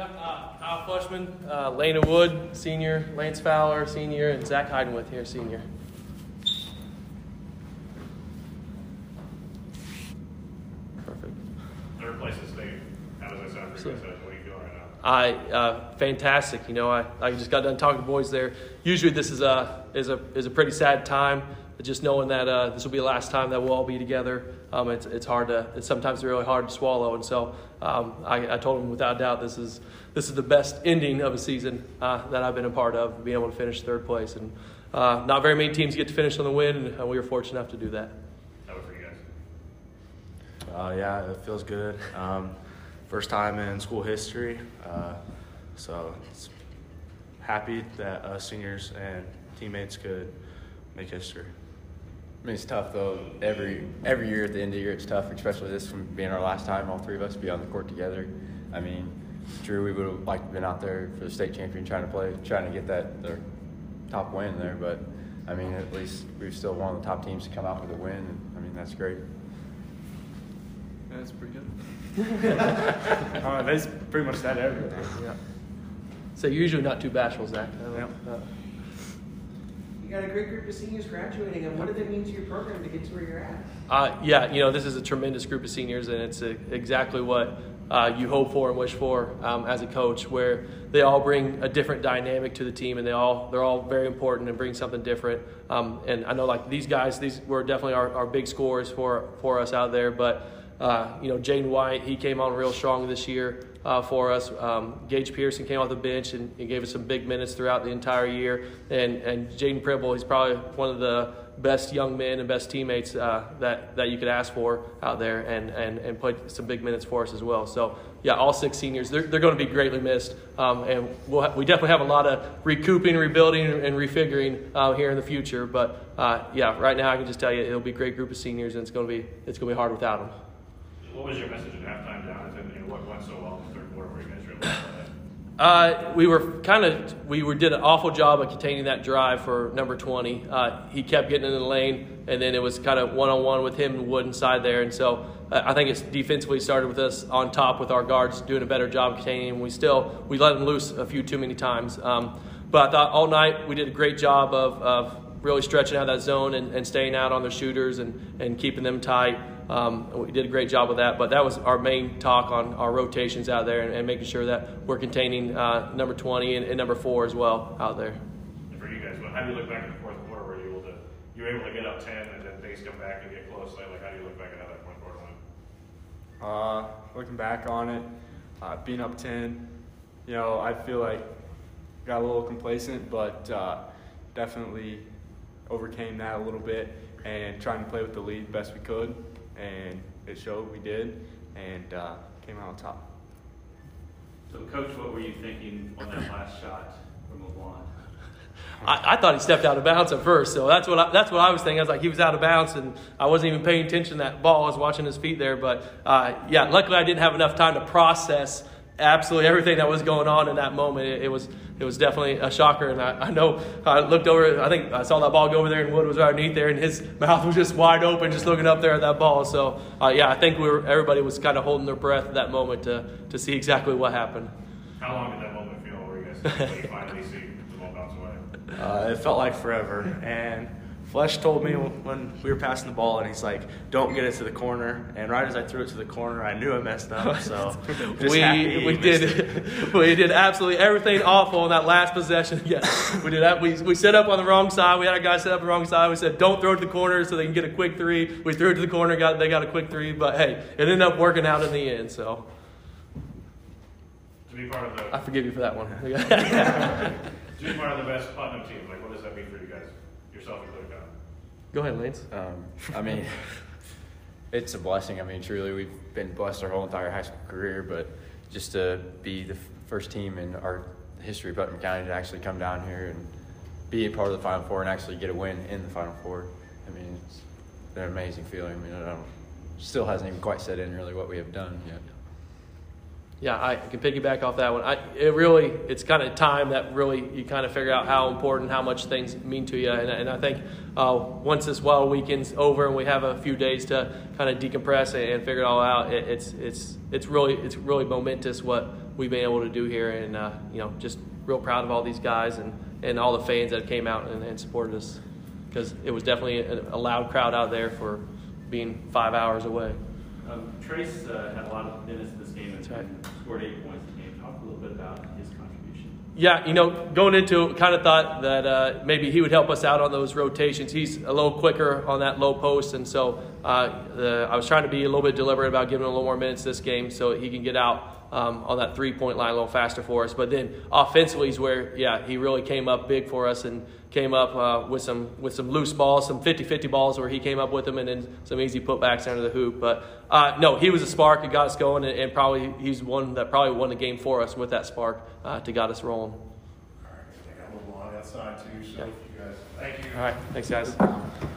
Yeah, uh, Kyle Flushman, uh, Lena Wood, senior, Lance Fowler, senior, and Zach Heidenwith here, senior. Perfect. Third place in state. How does that sound for you guys? What are you feeling right now? I uh, fantastic. You know, I, I just got done talking to boys there. Usually, this is a is a is a pretty sad time. But just knowing that uh, this will be the last time that we'll all be together, um, it's it's hard to it's sometimes really hard to swallow. And so um, I, I told them without doubt this is this is the best ending of a season uh, that I've been a part of, being able to finish third place. And uh, not very many teams get to finish on the win, and we were fortunate enough to do that. How about for you guys? Uh, yeah, it feels good. Um, first time in school history, uh, so it's happy that us seniors and teammates could make history. I mean, it's tough though. Every every year at the end of the year, it's tough, especially this from being our last time, all three of us be on the court together. I mean, Drew, we would have liked to have been out there for the state champion, trying to play, trying to get that their top win there. But I mean, at least we're still one of the top teams to come out with a win. And, I mean, that's great. That's pretty good. uh, that's pretty much that everything. Yeah. So usually not too bashful, Zach. Yeah. Uh, You got a great group of seniors graduating, and what did it mean to your program to get to where you're at? Uh, yeah, you know, this is a tremendous group of seniors, and it's uh exactly what uh, you hope for and wish for um, as a coach, where they all bring a different dynamic to the team, and they all they're all very important and bring something different. Um, and I know, like these guys, these were definitely our, our big scorers for for us out there. But uh, you know, Jaden White, he came on real strong this year uh, for us. Um, Gage Pearson came off the bench and, and gave us some big minutes throughout the entire year. And and Jaden Pribble, he's probably one of the best young men and best teammates uh, that, that you could ask for out there and, and, and played some big minutes for us as well. So, yeah, all six seniors, they're, they're going to be greatly missed. Um, and we'll ha- we definitely have a lot of recouping, rebuilding, and refiguring uh, here in the future. But, uh, yeah, right now I can just tell you it'll be a great group of seniors, and it's going to be, it's going to be hard without them. What was your message at halftime down? And, what went so well in the third quarter you guys? Uh, we were kind of we were did an awful job of containing that drive for number 20. Uh, he kept getting in the lane, and then it was kind of one on one with him and Wood inside there. And so uh, I think it's defensively started with us on top with our guards doing a better job containing him. We still we let him loose a few too many times. Um, but I thought all night we did a great job of, of really stretching out that zone and, and staying out on their shooters and, and keeping them tight. Um, we did a great job with that, but that was our main talk on our rotations out there and, and making sure that we're containing uh, number 20 and, and number four as well out there. And for you guys, what, how do you look back at the fourth quarter? Were you able to you were able to get up ten and then things come back and get close? Like, like how do you look back at how that fourth quarter went? Uh, looking back on it, uh, being up 10, you know, I feel like got a little complacent, but uh, definitely overcame that a little bit and trying to play with the lead best we could. And it showed we did and uh, came out on top. So, coach, what were you thinking on that last shot from LeBlond? I, I thought he stepped out of bounds at first, so that's what I, that's what I was thinking. I was like, he was out of bounds, and I wasn't even paying attention to that ball. I was watching his feet there, but uh, yeah, luckily I didn't have enough time to process absolutely everything that was going on in that moment. It, it was it was definitely a shocker, and I, I know I looked over. I think I saw that ball go over there, and Wood was right underneath there, and his mouth was just wide open, just looking up there at that ball. So uh, yeah, I think we were everybody was kind of holding their breath at that moment to to see exactly what happened. How long did that moment feel where you guys when you finally see the ball bounce away? Uh, it felt like forever. And Flesh told me when we were passing the ball, and he's like, "Don't get it to the corner." And right as I threw it to the corner, I knew I messed up. So just we happy we missed it. did we did absolutely everything awful in that last possession. Yes, we did that. We, we set up on the wrong side. We had a guy set up the wrong side. We said don't throw it to the corner so they can get a quick three. We threw it to the corner. Got they got a quick three. But hey, it ended up working out in the end. So To be part of the I forgive you for that one. to be part of the best Putnam team, like what does that mean for you guys? Yourself included, Kyle? Go ahead, Lance. Um, I mean, it's a blessing. I mean, truly, we've been blessed our whole entire high school career, but just to be the first team in our history of Putnam County to actually come down here and be a part of the Final Four and actually get a win in the Final Four, I mean, it's an amazing feeling. I mean, I don't, still hasn't even quite set in really what we have done yet. Yeah, I can piggyback off that one. I, it really, it's kind of time that really you kind of figure out how important, how much things mean to you. And, and I think uh, once this wild weekend's over and we have a few days to kind of decompress and, and figure it all out, it, it's it's it's really it's really momentous what we've been able to do here, and uh, you know, just real proud of all these guys and, and all the fans that came out and, and supported us because it was definitely a, a loud crowd out there for being five hours away. Um, Trace uh, had a lot of minutes in this game and right. scored eight points in the game. Talk a little bit about his contribution. Yeah, you know, going into it, kind of thought that uh, maybe he would help us out on those rotations. He's a little quicker on that low post, and so uh, the, I was trying to be a little bit deliberate about giving him a little more minutes this game so he can get out um, on that three point line a little faster for us. But then offensively is where, yeah, he really came up big for us and came up uh, with some with some loose balls, some 50-50 balls where he came up with them, and then some easy putbacks under the hoop. But uh, no, he was a spark. It got us going, and, and probably he's one that probably won the game for us with that spark uh, to got us rolling. All right, I think I'm a little that too, so you guys, thank you. All right, thanks guys.